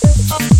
up.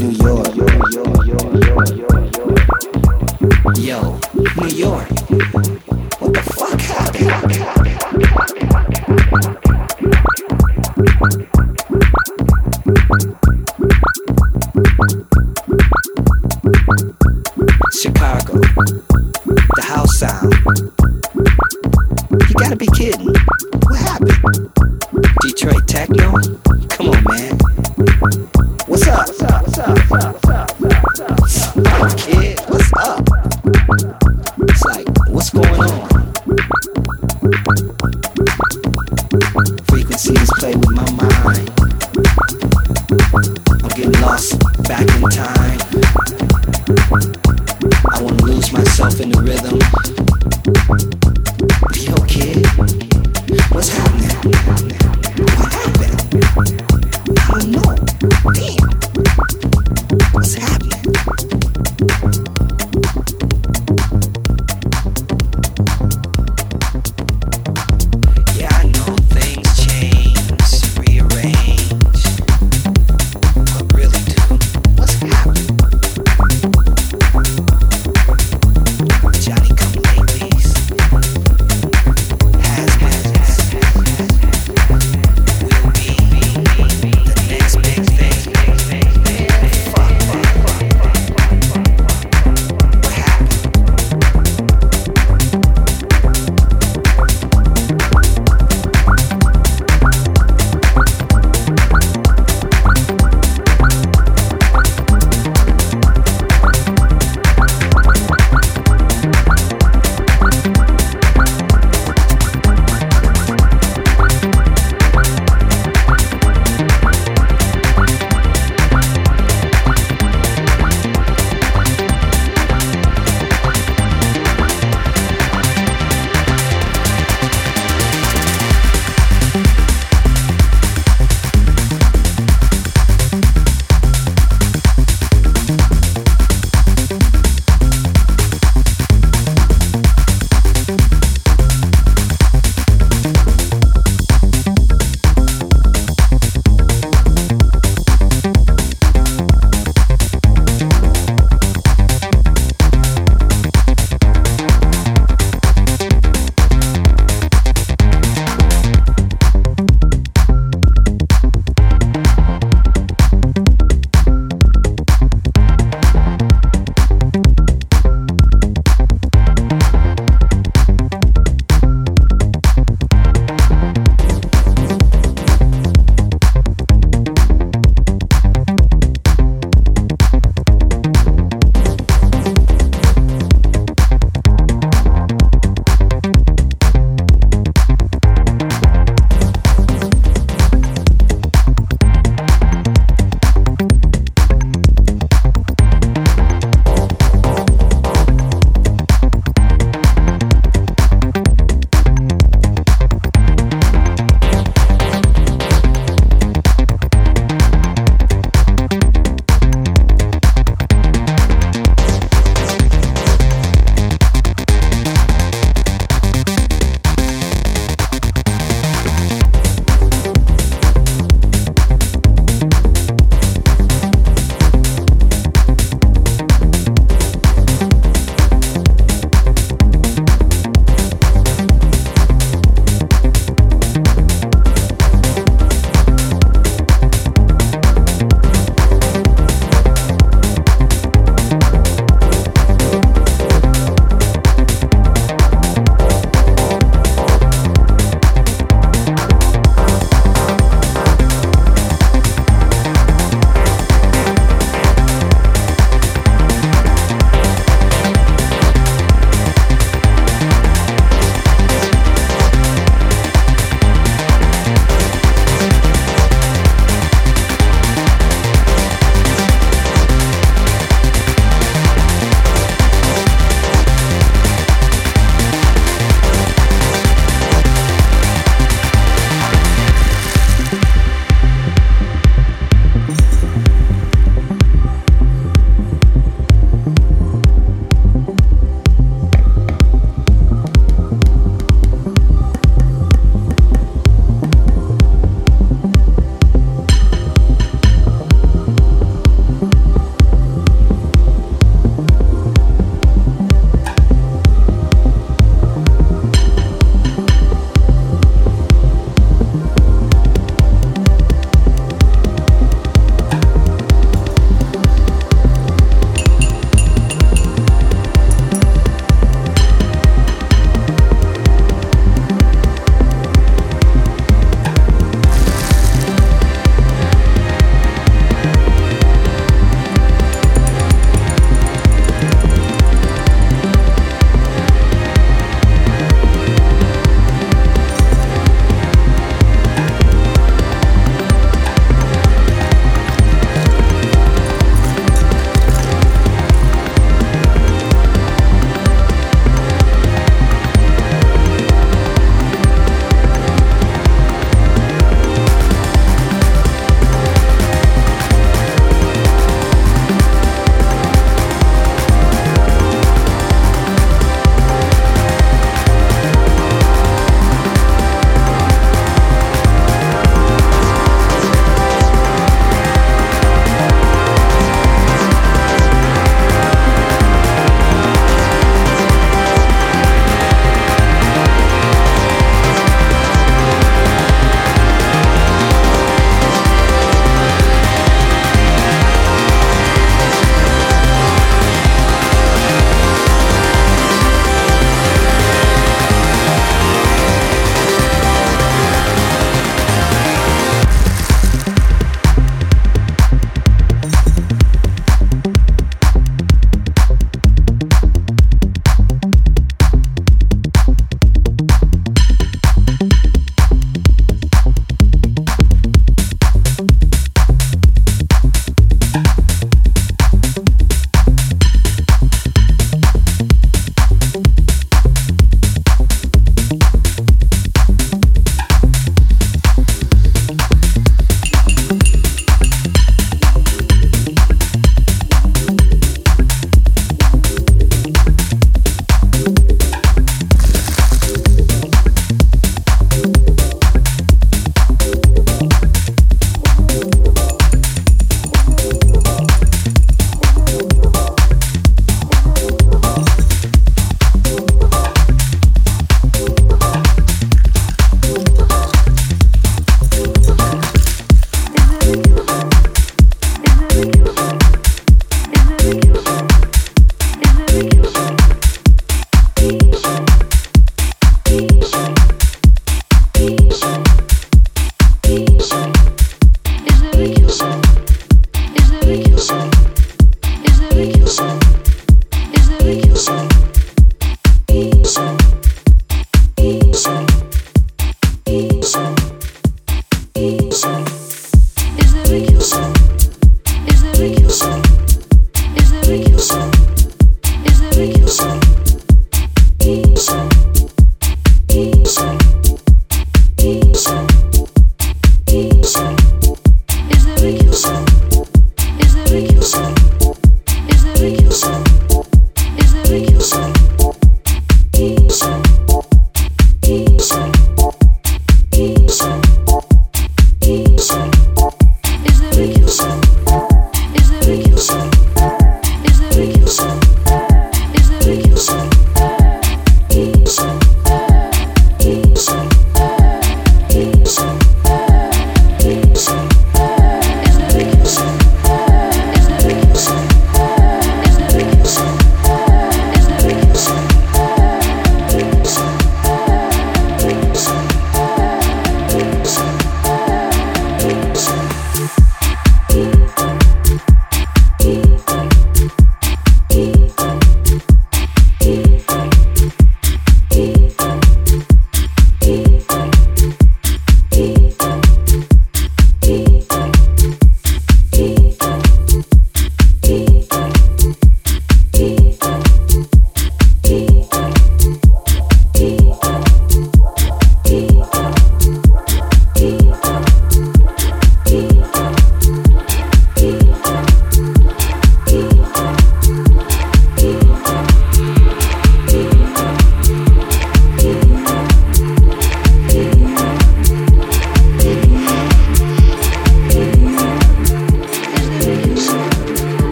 New York. Yo, New York.